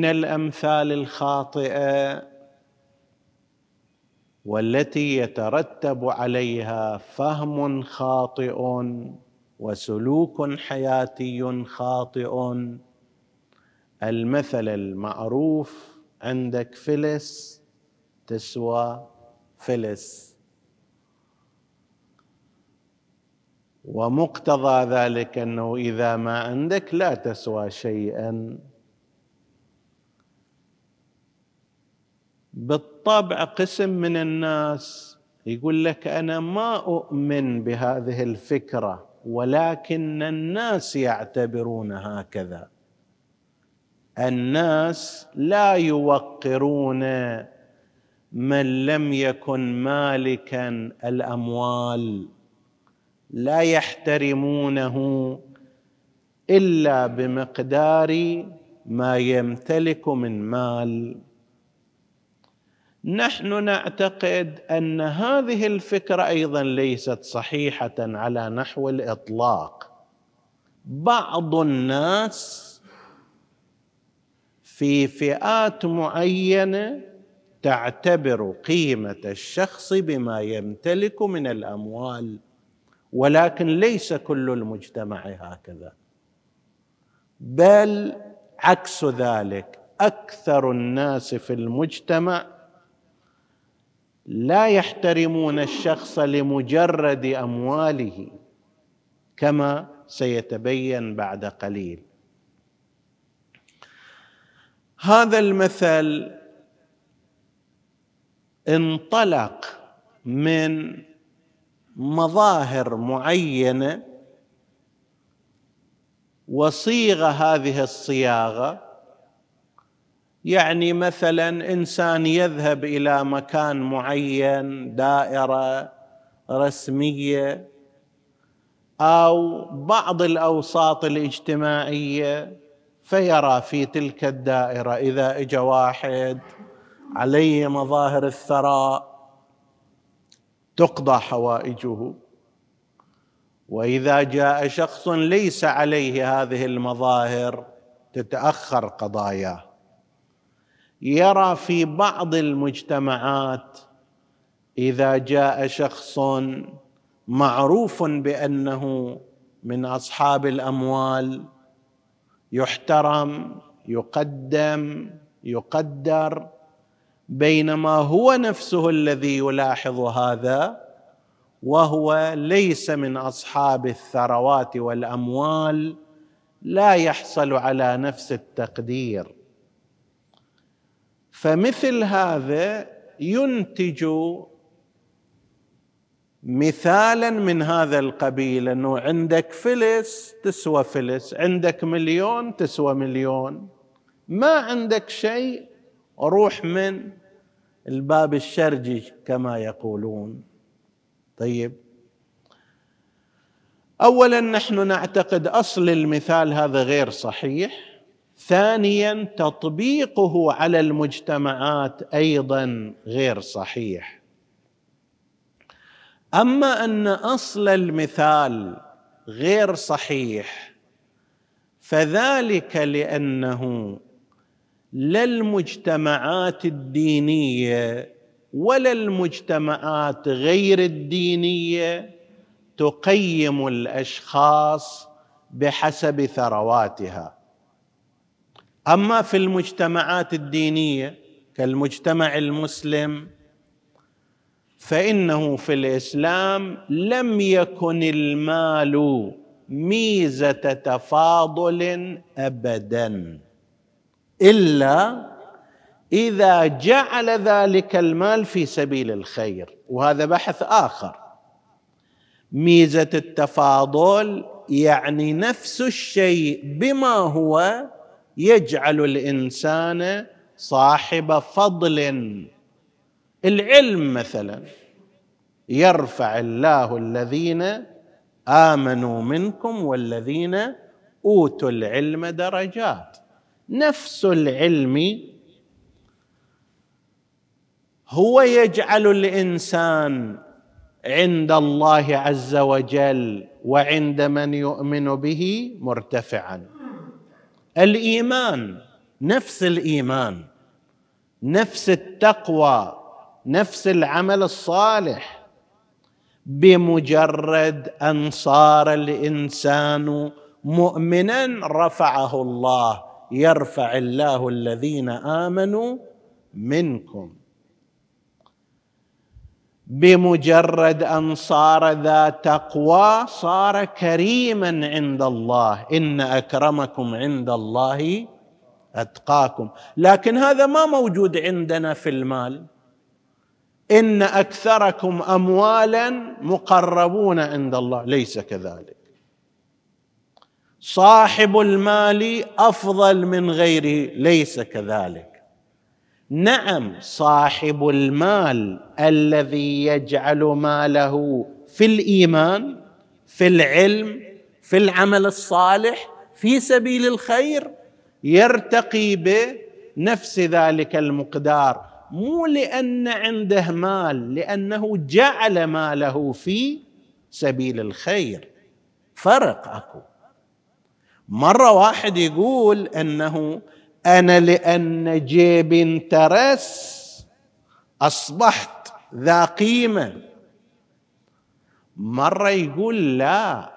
من الأمثال الخاطئة والتي يترتب عليها فهم خاطئ وسلوك حياتي خاطئ. المثل المعروف عندك فلس تسوى فلس. ومقتضى ذلك أنه إذا ما عندك لا تسوى شيئا. بالطبع قسم من الناس. يقول لك أنا ما أؤمن بهذه الفكرة ولكن الناس يعتبرون هكذا. الناس لا يوقرون من لم يكن مالكا الأموال لا يحترمونه إلا بمقدار ما يمتلك من مال. نحن نعتقد أن هذه الفكرة أيضا ليست صحيحة على نحو الإطلاق. بعض الناس في فئات معينة تعتبر قيمة الشخص بما يمتلك من الأموال ولكن ليس كل المجتمع هكذا. بل عكس ذلك أكثر الناس في المجتمع لا يحترمون الشخص لمجرد أمواله كما سيتبين بعد قليل. هذا المثل انطلق من مظاهر معينة وصيغ هذه الصياغة يعني مثلا إنسان يذهب إلى مكان معين دائرة رسمية أو بعض الأوساط الاجتماعية فيرى في تلك الدائرة إذا اجى واحد عليه مظاهر الثراء تقضى حوائجه. وإذا جاء شخص ليس عليه هذه المظاهر تتأخر قضاياه. يرى في بعض المجتمعات إذا جاء شخص معروف بأنه من أصحاب الأموال يحترم يقدم يقدر بينما هو نفسه الذي يلاحظ هذا وهو ليس من أصحاب الثروات والأموال لا يحصل على نفس التقدير. فمثل هذا ينتج مثالا من هذا القبيل إنه عندك فلس تسوى فلس عندك مليون تسوى مليون. ما عندك شيء روح من الباب الشرجي كما يقولون. طيب. اولا نحن نعتقد أصل المثال هذا غير صحيح. ثانيا تطبيقه على المجتمعات أيضا غير صحيح. أما أن أصل المثال غير صحيح فذلك لأنه لا المجتمعات الدينية ولا المجتمعات غير الدينية تقيم الأشخاص بحسب ثرواتها. أما في المجتمعات الدينية كالمجتمع المسلم فإنه في الإسلام لم يكن المال ميزة تفاضل ابدا إلا إذا جعل ذلك المال في سبيل الخير وهذا بحث آخر. ميزة التفاضل يعني نفس الشيء بما هو يجعل الإنسان صاحب فضل. العلم مثلا يرفع الله الذين آمنوا منكم والذين أوتوا العلم درجات. نفس العلم هو يجعل الإنسان عند الله عز وجل وعند من يؤمن به مرتفعا. الإيمان نفس الإيمان نفس التقوى نفس العمل الصالح. بمجرد أن صار الإنسان مؤمنا رفعه الله يرفع الله الذين آمنوا منكم. بمجرد أن صار ذا تقوى صار كريما عند الله. إن أكرمكم عند الله أتقاكم. لكن هذا ما موجود عندنا في المال. إن أكثركم أموالا مقربون عند الله. ليس كذلك. صاحب المال أفضل من غيره. ليس كذلك. نعم صاحب المال الذي يجعل ماله في الإيمان في العلم في العمل الصالح في سبيل الخير يرتقي بنفس ذلك المقدار. مو لأن عنده مال لأنه جعل ماله في سبيل الخير. فرق أكو. مرة واحد يقول إنه أنا لأن جيبي انترس أصبحت ذا قيمة. مرة يقول لا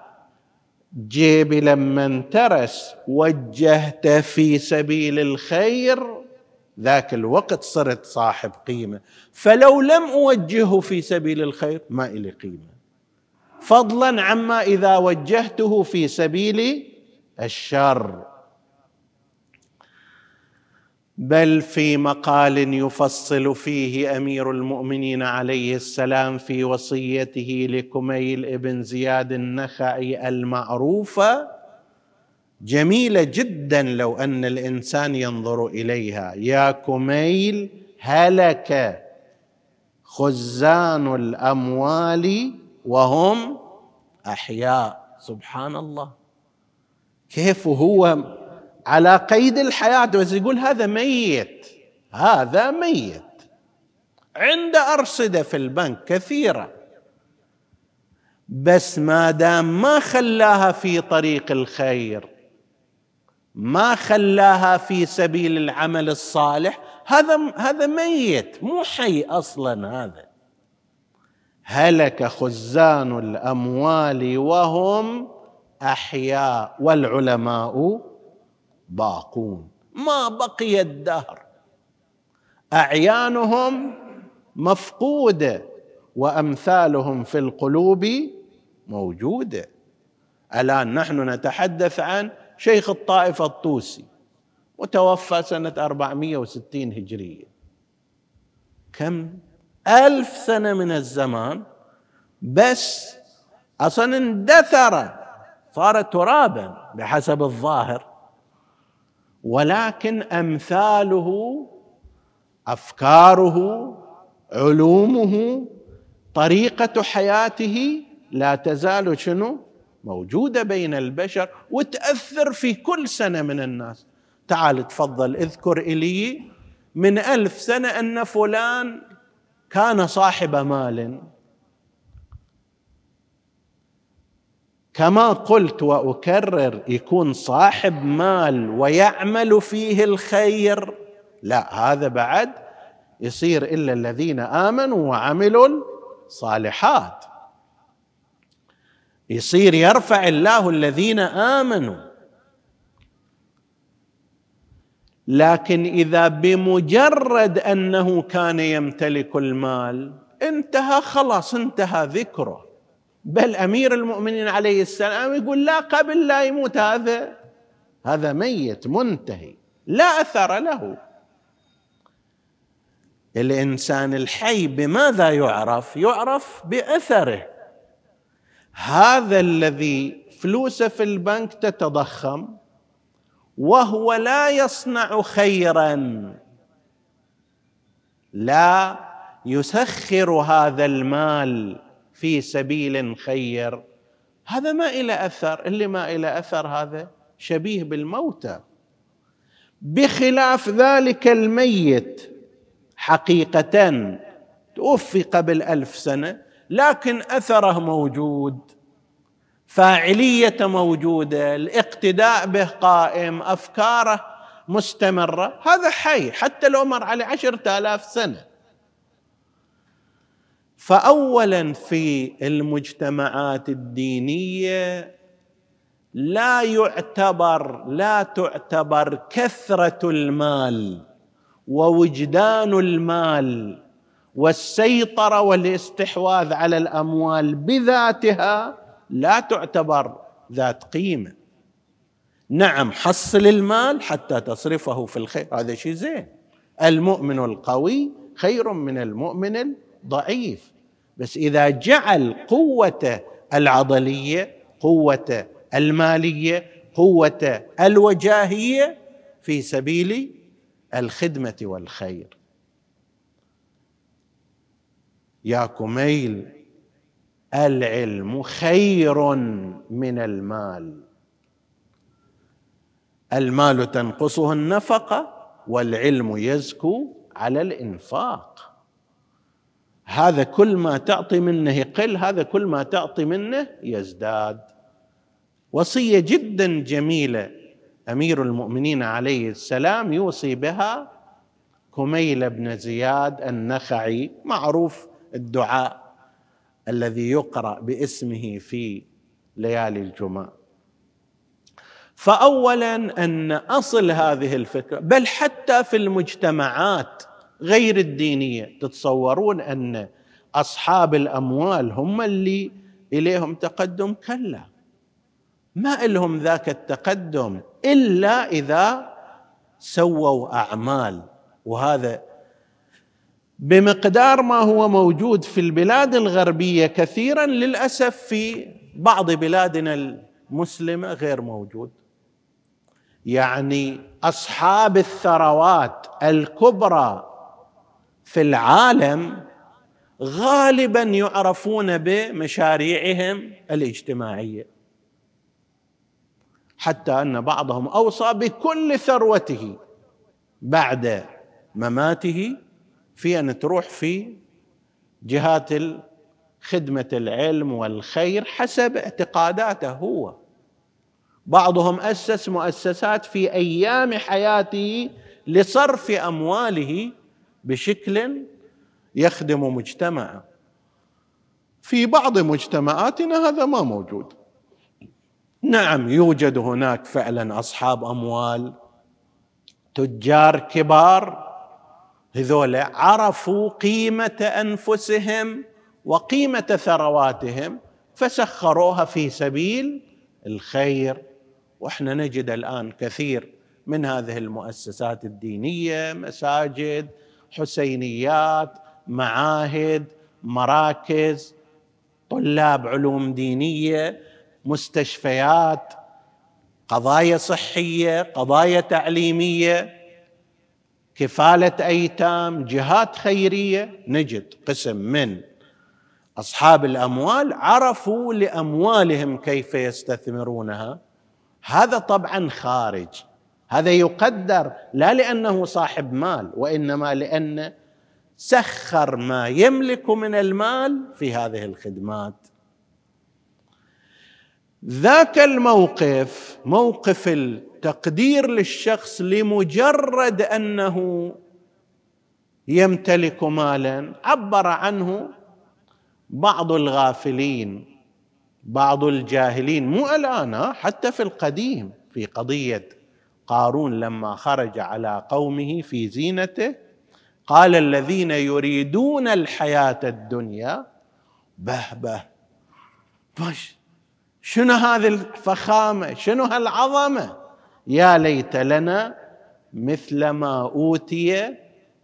جيبي لما انترس وجهته في سبيل الخير ذاك الوقت صرت صاحب قيمة. فلو لم أوجهه في سبيل الخير ما إلي قيمة. فضلا عما إذا وجهته في سبيل الشر. بل في مقال يفصل فيه أمير المؤمنين عليه السلام في وصيته لكميل ابن زياد النخعي المعروفه جميلة جدا لو أن الإنسان ينظر إليها. يا كميل هلك خزان الأموال وهم أحياء. سبحان الله. كيف هو على قيد الحياة. بس يقول هذا ميت. هذا ميت. عنده أرصدة في البنك كثيرة. بس ما دام ما خلاها في طريق الخير ما خلاها في سبيل العمل الصالح هذا هذا ميت. مو حي أصلا هذا. هلك خزان الأموال وهم أحياء والعلماء باقون. ما بقي الدهر. أعيانهم مفقودة وأمثالهم في القلوب موجودة. الان نحن نتحدث عن شيخ الطائفة الطوسي متوفى سنة 460 هجرية. كم؟ ألف سنة من الزمان. بس أصلا اندثر صار ترابا بحسب الظاهر. ولكن أمثاله أفكاره علومه طريقة حياته لا تزال شنو؟ موجودة بين البشر وتأثر في كل سنة من الناس. تعال تفضل اذكر إلي من ألف سنة أن فلان كان صاحب مال. كما قلت وأكرر يكون صاحب مال ويعمل فيه الخير. لا هذا بعد يصير إلا الذين آمنوا وعملوا الصالحات. يصير يرفع الله الذين آمنوا. لكن إذا بمجرد أنه كان يمتلك المال انتهى خلاص انتهى ذكره. بل أمير المؤمنين عليه السلام يقول لا قبل لا يموت هذا. هذا ميت منتهي لا أثر له. الإنسان الحي بماذا يعرف؟ يعرف بأثره. هذا الذي فلوسه في البنك تتضخم وهو لا يصنع خيرا. لا يسخر هذا المال. في سبيل خير. هذا ما إلى أثر اللي ما إلى أثر هذا شبيه بالموتى. بخلاف ذلك الميت حقيقة توفي قبل ألف سنة لكن أثره موجود. فاعلية موجودة الاقتداء به قائم أفكاره مستمرة. هذا حي حتى لو مر عليه عشرة آلاف سنة. فأولا في المجتمعات الدينية لا يعتبر لا تعتبر كثرة المال ووجدان المال والسيطرة والاستحواذ على الأموال بذاتها لا تعتبر ذات قيمة. نعم حصل المال حتى تصرفه في الخير. هذا شيء زين. المؤمن القوي خير من المؤمن الضعيف. بس إذا جعل قوته العضلية قوته المالية قوته الوجاهية في سبيل الخدمة والخير. يا كميل العلم خير من المال. المال تنقصه النفقة والعلم يزكو على الإنفاق. هذا كل ما تعطي منه يقل هذا كل ما تعطي منه يزداد. وصية جدا جميلة أمير المؤمنين عليه السلام يوصي بها كميل بن زياد النخعي معروف الدعاء الذي يقرأ باسمه في ليالي الجمعة. فاولا أن أصل هذه الفكرة بل حتى في المجتمعات. غير الدينية تتصورون أن أصحاب الأموال هم اللي إليهم تقدم؟ كلا. ما لهم ذاك التقدم إلا إذا سووا أعمال. وهذا بمقدار ما هو موجود في البلاد الغربية كثيرا للأسف في بعض بلادنا المسلمة غير موجود. يعني أصحاب الثروات الكبرى في العالم غالبا يعرفون بمشاريعهم الاجتماعية. حتى أن بعضهم أوصى بكل ثروته بعد مماته في أن تروح في جهات خدمه العلم والخير حسب اعتقاداته هو. بعضهم أسس مؤسسات في أيام حياته لصرف أمواله بشكل يخدم مجتمعه في بعض مجتمعاتنا هذا ما موجود. نعم يوجد هناك فعلا أصحاب أموال تجار كبار هذول عرفوا قيمة أنفسهم وقيمة ثرواتهم فسخروها في سبيل الخير. وإحنا نجد الآن كثير من هذه المؤسسات الدينية مساجد حسينيات معاهد مراكز طلاب علوم دينية مستشفيات قضايا صحية قضايا تعليمية كفالة أيتام جهات خيرية. نجد قسم من أصحاب الأموال عرفوا لأموالهم كيف يستثمرونها. هذا طبعا خارج هذا يقدر لا لأنه صاحب مال وإنما لأن سخر ما يملك من المال في هذه الخدمات. ذاك الموقف موقف التقدير للشخص لمجرد أنه يمتلك مالا عبر عنه بعض الغافلين بعض الجاهلين مو الآن حتى في القديم في قضية قارون لما خرج على قومه في زينته قال الذين يريدون الحياة الدنيا به به بش شنو هذه الفخامة؟ شنو هالعظمة؟ يا ليت لنا مثل ما أوتي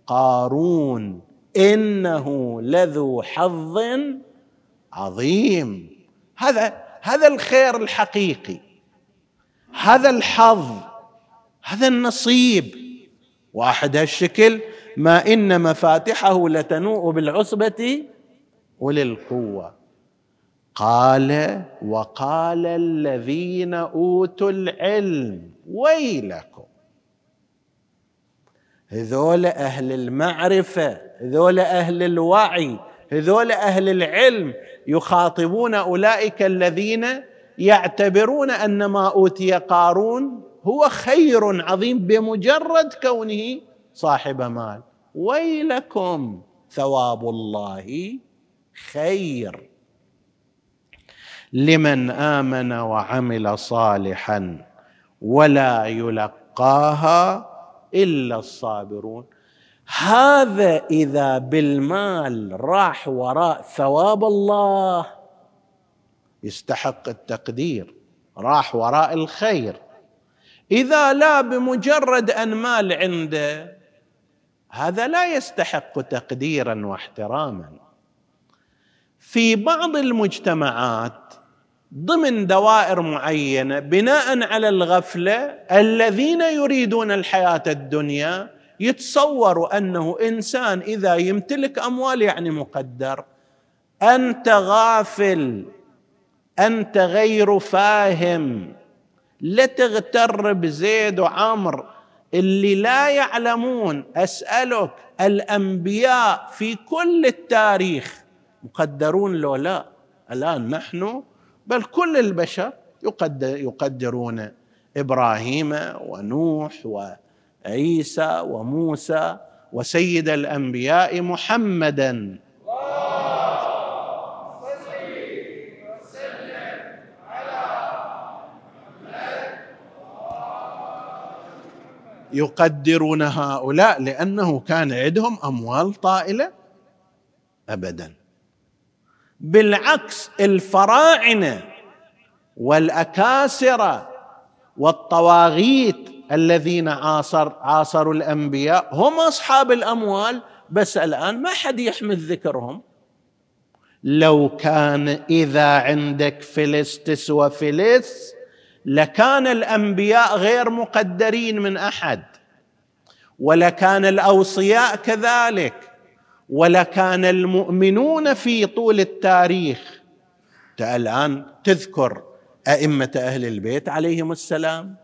قارون إنه لذو حظ عظيم. هذا هذا الخير الحقيقي هذا الحظ هذا النصيب. واحد هالشكل ما إن مفاتحه لتنوء بالعصبة اولي القوه قال وقال الذين أوتوا العلم ويلكم. هذول أهل المعرفة هذول أهل الوعي هذول أهل العلم. يخاطبون أولئك الذين يعتبرون أن ما أوتي قارون هو خير عظيم بمجرد كونه صاحب مال. ويلكم ثواب الله خير. لمن آمن وعمل صالحا ولا يلقاها إلا الصابرون. هذا إذا بالمال راح وراء ثواب الله يستحق التقدير راح وراء الخير. إذا لا بمجرد أن مال عنده هذا لا يستحق تقديرا واحتراما. في بعض المجتمعات ضمن دوائر معينة بناء على الغفلة الذين يريدون الحياة الدنيا يتصوروا أنه إنسان إذا يمتلك أموال يعني مقدر أنت غافل أنت غير فاهم. لا تغتر بزيد وعمر. اللي لا يعلمون أسألك الأنبياء في كل التاريخ مقدرون لو لا؟ الآن نحن بل كل البشر يقدر يقدرون إبراهيم ونوح وعيسى وموسى وسيد الأنبياء محمدا. يقدرون هؤلاء لأنه كان عندهم أموال طائلة؟ ابدا. بالعكس الفراعنة والأكاسرة والطواغيت الذين عاصر عاصروا الأنبياء هم أصحاب الأموال بس الآن ما حد يحمل ذكرهم. لو كان إذا عندك فلس تسوى فلس لكان الأنبياء غير مقدرين من أحد ولكان الأوصياء كذلك ولكان المؤمنون في طول التاريخ. الآن تذكر أئمة أهل البيت عليهم السلام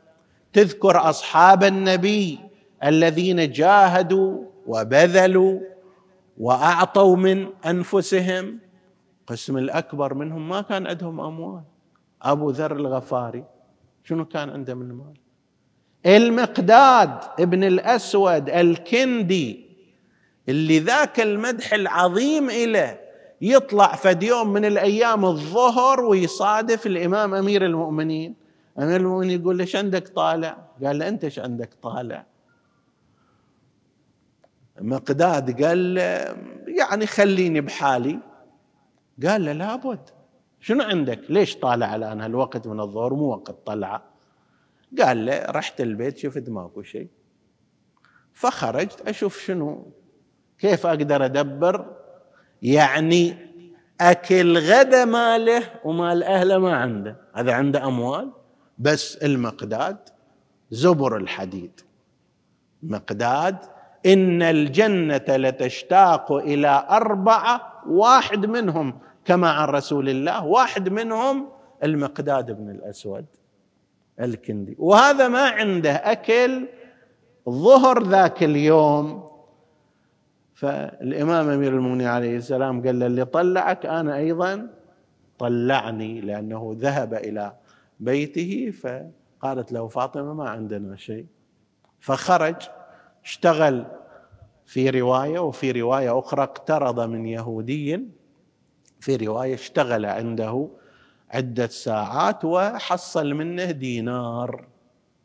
تذكر أصحاب النبي الذين جاهدوا وبذلوا وأعطوا من أنفسهم. قسم الأكبر منهم ما كان عندهم أموال أبو ذر الغفاري. شنو كان عنده من مال؟ المقداد ابن الأسود الكندي اللي ذاك المدح العظيم إله يطلع فد يوم من الأيام الظهر ويصادف الإمام أمير المؤمنين. أمير المؤمنين يقول له عندك طالع؟ قال له أنت إيش عندك طالع؟ مقداد قال يعني خليني بحالي. قال له لابد. شنو عندك؟ ليش طالع الآن هالوقت من الظهر مو وقت طلعة؟ قال له رحت البيت شفت ماكو شيء. فخرجت أشوف شنو كيف أقدر أدبر؟ يعني أكل غدا ماله ومال أهله ما عنده. هذا عنده أموال بس المقداد زبر الحديد. مقداد إن الجنة لتشتاق إلى أربعة واحد منهم. كما عن رسول الله واحد منهم المقداد بن الأسود الكندي. وهذا ما عنده أكل ظهر ذاك اليوم. فالإمام أمير المؤمنين عليه السلام قال له اللي طلعك أنا أيضا طلعني لأنه ذهب إلى بيته. فقالت له فاطمة ما عندنا شيء. فخرج اشتغل في رواية وفي رواية أخرى اقترض من يهودي في رواية اشتغل عنده عدة ساعات وحصل منه دينار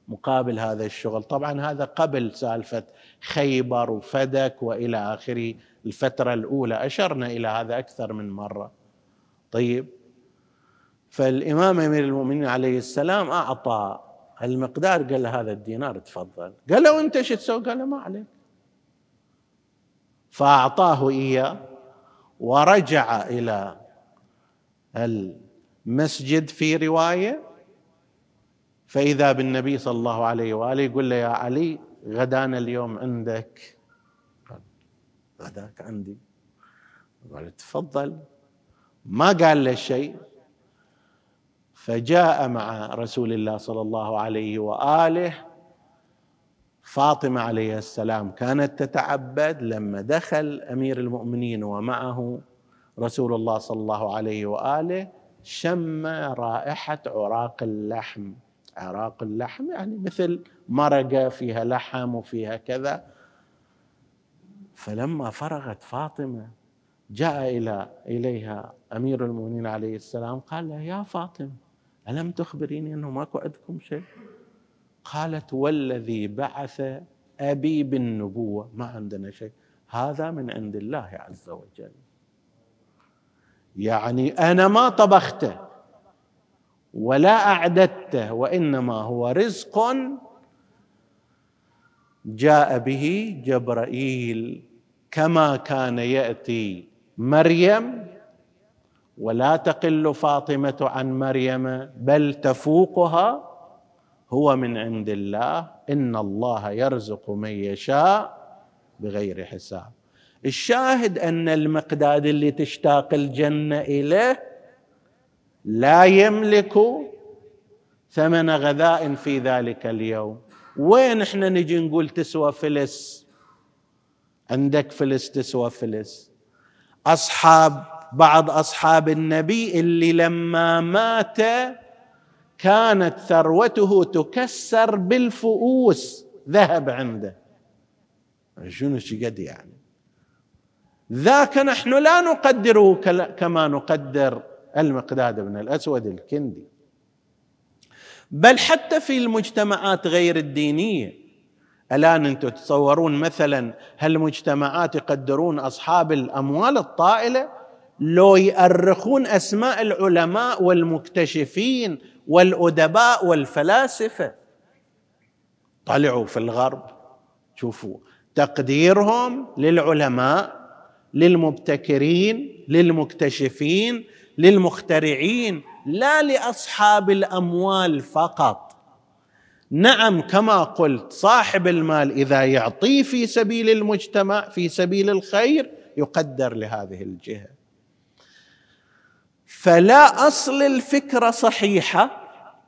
مقابل هذا الشغل. طبعا هذا قبل سالفة خيبر وفدك وإلى اخره الفترة الأولى. أشرنا إلى هذا أكثر من مرة. طيب فالإمام أمير المؤمنين عليه السلام أعطى المقدار قال له هذا الدينار تفضل. قال له وانت شو تسوي؟ قال له ما عليك. فأعطاه إياه. ورجع إلى مسجد في رواية فإذا بالنبي صلى الله عليه وآله يقول له يا علي غدانا اليوم عندك. غداك عندي. قال تفضل. ما قال له شيء. فجاء مع رسول الله صلى الله عليه وآله فاطمة عليه السلام كانت تتعبد لما دخل أمير المؤمنين ومعه رسول الله صلى الله عليه وآله شم رائحة عراق اللحم عراق اللحم يعني مثل مرقة فيها لحم وفيها كذا فلما فرغت فاطمة جاء إلى إليها أمير المؤمنين عليه السلام قال لها يا فاطمة ألم تخبريني أنه ماكو عندكم شيء؟ قالت والذي بعث أبي بالنبوة. ما عندنا شيء. هذا من عند الله عز وجل. يعني أنا ما طبخته ولا أعددته وإنما هو رزق جاء به جبرائيل كما كان يأتي مريم. ولا تقل فاطمة عن مريم بل تفوقها هو من عند الله إن الله يرزق من يشاء بغير حساب. الشاهد أن المقداد اللي تشتاق الجنة إليه لا يملك ثمن غذاء في ذلك اليوم. وين إحنا نجي نقول تسوى فلس؟ عندك فلس تسوى فلس. أصحاب بعض أصحاب النبي اللي لما مات كانت ثروته تكسر بالفؤوس. ذهب عنده. شنو قد يعني؟ ذاك نحن لا نقدره كما نقدر المقداد بن الأسود الكندي. بل حتى في المجتمعات غير الدينية. الآن أنتم تتصورون مثلا هالمجتمعات يقدرون أصحاب الأموال الطائلة؟ لو يؤرخون أسماء العلماء والمكتشفين والأدباء والفلاسفة. طلعوا في الغرب شوفوا تقديرهم للعلماء للمبتكرين للمكتشفين للمخترعين لا لأصحاب الأموال فقط. نعم كما قلت صاحب المال إذا يعطي في سبيل المجتمع في سبيل الخير يقدر لهذه الجهة. فلا أصل الفكرة صحيحة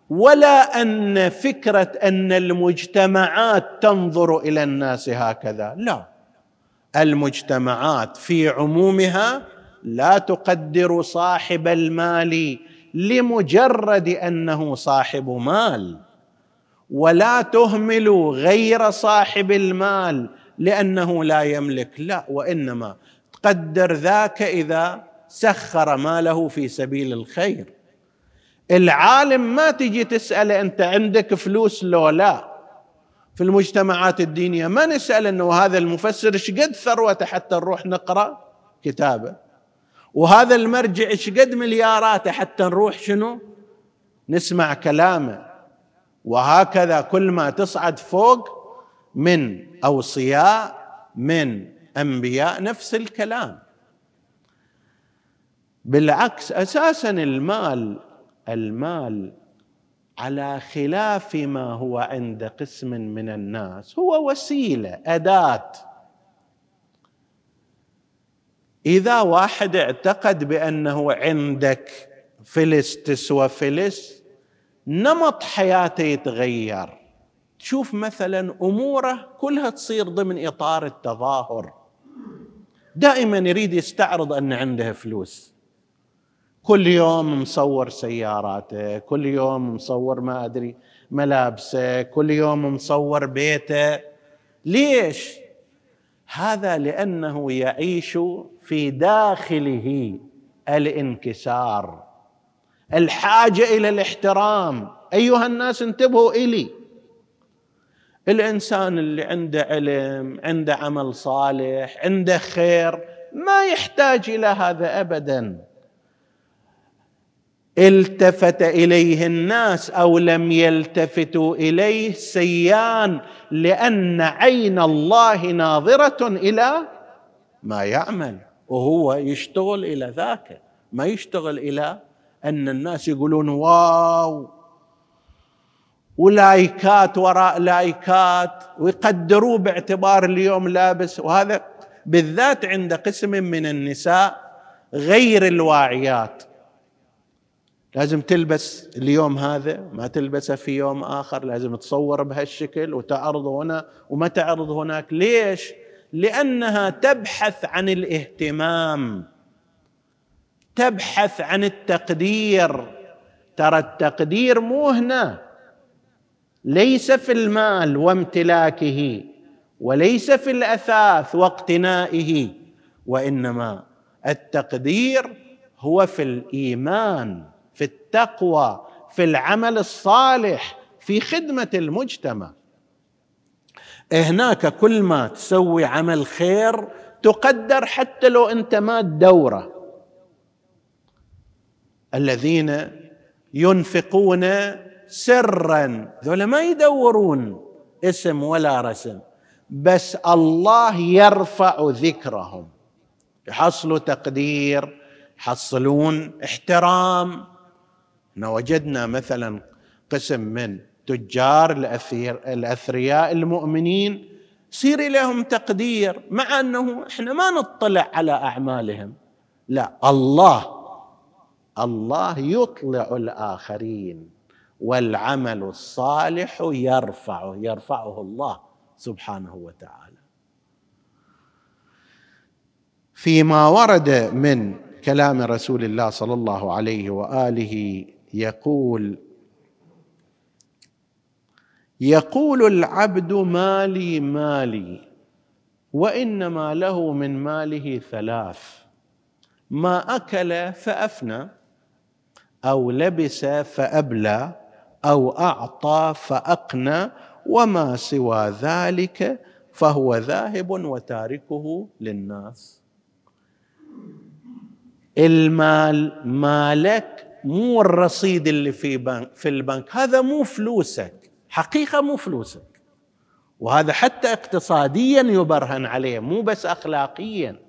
ولا أن فكرة أن المجتمعات تنظر إلى الناس هكذا لا. المجتمعات في عمومها لا تقدر صاحب المال لمجرد أنه صاحب مال ولا تهمل غير صاحب المال لأنه لا يملك لا وإنما تقدر ذاك إذا سخر ماله في سبيل الخير. العالم ما تجي تساله أنت عندك فلوس لو لا. في المجتمعات الدينية ما نسأل إنه هذا المفسر إيش قد ثروته حتى نروح نقرأ كتابه. وهذا المرجع إيش قد ملياراته حتى نروح شنو؟ نسمع كلامه. وهكذا كل ما تصعد فوق من أوصياء من أنبياء نفس الكلام. بالعكس أساسا المال المال على خلاف ما هو عند قسم من الناس هو وسيلة أداة. إذا واحد اعتقد بأنه عندك فلس تسوى فلس نمط حياته يتغير. تشوف مثلا أموره كلها تصير ضمن إطار التظاهر. دائما يريد يستعرض أن عنده فلوس. كل يوم مصور سياراته كل يوم مصور ما أدري ملابسه كل يوم مصور بيته ليش؟ هذا لأنه يعيش في داخله الانكسار الحاجة إلى الاحترام. أيها الناس انتبهوا إلي. الإنسان اللي عنده علم عنده عمل صالح عنده خير ما يحتاج إلى هذا ابدا. التفت إليه الناس أو لم يلتفتوا إليه سيان لأن عين الله ناظرة إلى ما يعمل وهو يشتغل إلى ذاك. ما يشتغل إلى أن الناس يقولون واو ولايكات وراء لايكات ويقدروه باعتبار اليوم لابس. وهذا بالذات عند قسم من النساء غير الواعيات. لازم تلبس اليوم هذا ما تلبسه في يوم آخر لازم تصور بهالشكل وتعرض هنا وما تعرض هناك. ليش؟ لأنها تبحث عن الاهتمام تبحث عن التقدير. ترى التقدير مو هنا ليس في المال وامتلاكه وليس في الأثاث واقتنائه وإنما التقدير هو في الإيمان. في التقوى في العمل الصالح في خدمة المجتمع. هناك كل ما تسوي عمل خير تقدر حتى لو أنت ما تدوره. الذين ينفقون سرا ذولا ما يدورون اسم ولا رسم بس الله يرفع ذكرهم. يحصلوا تقدير يحصلون احترام. وجدنا مثلا قسم من تجار الأثرياء المؤمنين يصير لهم تقدير مع أنه إحنا ما نطلع على أعمالهم. لا الله الله يطلع الآخرين والعمل الصالح يرفعه يرفعه الله سبحانه وتعالى. فيما ورد من كلام رسول الله صلى الله عليه وآله يقول يقول العبد مالي مالي وإنما له من ماله ثلاث ما أكل فأفنى أو لبس فأبلى أو أعطى فأقنى وما سوى ذلك فهو ذاهب وتاركه للناس. المال مالك مو الرصيد اللي في بنك في البنك هذا مو فلوسك حقيقة مو فلوسك. وهذا حتى اقتصاديا يبرهن عليه مو بس اخلاقيا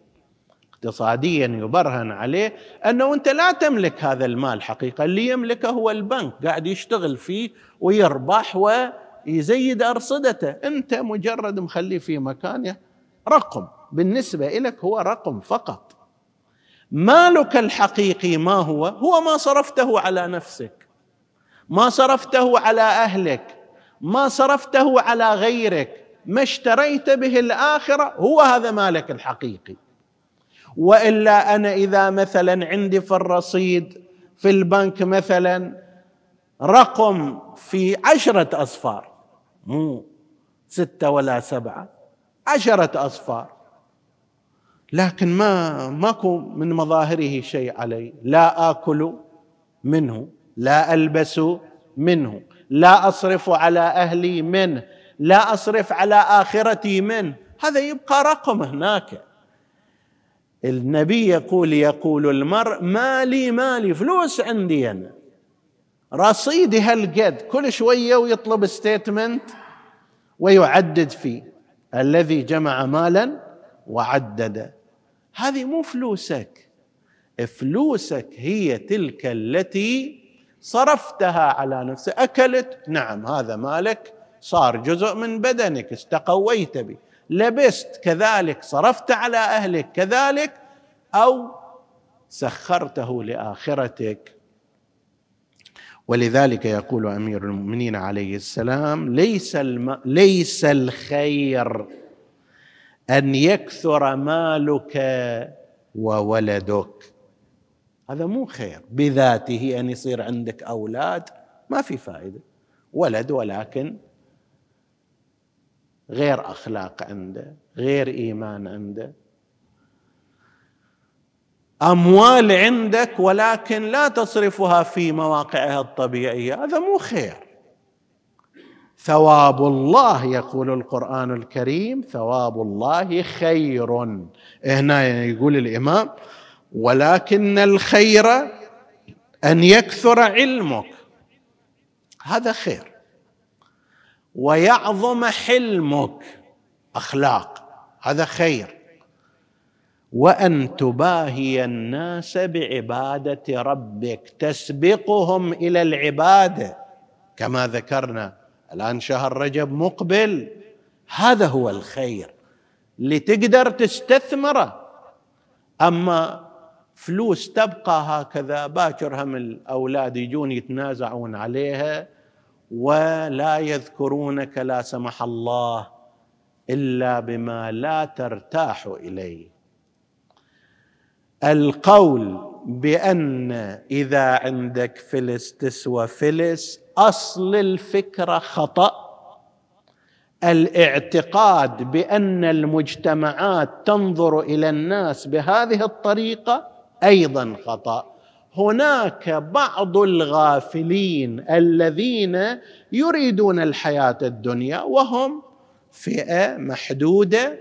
اقتصاديا يبرهن عليه أنه أنت لا تملك هذا المال حقيقة اللي يملكه هو البنك قاعد يشتغل فيه ويربح ويزيد أرصدته. أنت مجرد مخليه في مكانه رقم بالنسبة لك هو رقم فقط. مالك الحقيقي ما هو؟ هو ما صرفته على نفسك ما صرفته على أهلك ما صرفته على غيرك. ما اشتريت به الآخرة هو هذا مالك الحقيقي. وإلا أنا إذا مثلا عندي في الرصيد في البنك مثلا رقم في عشرة أصفار مو ستة ولا سبعة عشرة أصفار. لكن ما ماكو من مظاهره شيء علي. لا آكل منه لا ألبس منه لا أصرف على أهلي منه لا أصرف على آخرتي منه. هذا يبقى رقم هناك. النبي يقول يقول المرء مالي مالي فلوس عندي أنا. رصيدي هالقد. كل شوية ويطلب ستيتمنت ويعدد فيه. الذي جمع مالا وعدد هذه مو فلوسك. فلوسك هي تلك التي صرفتها على نفسك. أكلت نعم هذا مالك صار جزء من بدنك استقويت به. لبست كذلك صرفت على أهلك كذلك أو سخرته لآخرتك. ولذلك يقول أمير المؤمنين عليه السلام ليس الم... ليس الخير. أن يكثر مالك وولدك. هذا مو خير بذاته أن يصير عندك أولاد ما في فائدة. ولد ولكن غير أخلاق عنده غير إيمان عنده. أموال عندك ولكن لا تصرفها في مواقعها الطبيعية هذا مو خير. ثواب الله يقول القرآن الكريم ثواب الله خير. هنا يقول الإمام ولكن الخير أن يكثر علمك. هذا خير. ويعظم حلمك. أخلاق. هذا خير. وأن تباهي الناس بعبادة ربك تسبقهم إلى العبادة. كما ذكرنا الآن شهر رجب مقبل. هذا هو الخير. لتقدر تستثمره. أما فلوس تبقى هكذا باكر هم الأولاد يجون يتنازعون عليها ولا يذكرونك لا سمح الله إلا بما لا ترتاح إليه. القول بأن إذا عندك فلس تسوى فلس أصل الفكرة خطأ. الاعتقاد بأن المجتمعات تنظر إلى الناس بهذه الطريقة أيضا خطأ. هناك بعض الغافلين الذين يريدون الحياة الدنيا وهم فئة محدودة.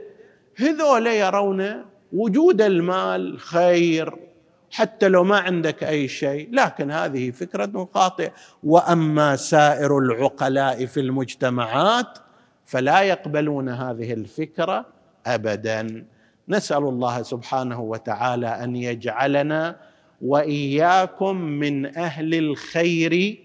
هذول يرون وجود المال خير حتى لو ما عندك أي شيء لكن هذه فكرة خاطئه وأما سائر العقلاء في المجتمعات فلا يقبلون هذه الفكرة ابدا. نسأل الله سبحانه وتعالى أن يجعلنا وإياكم من أهل الخير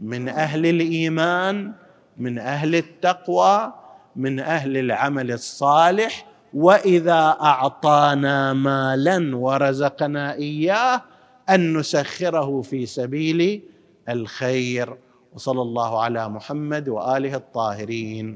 من أهل الإيمان من أهل التقوى من أهل العمل الصالح واذا اعطانا مالا ورزقنا اياه ان نسخره في سبيل الخير وصلى الله على محمد واله الطاهرين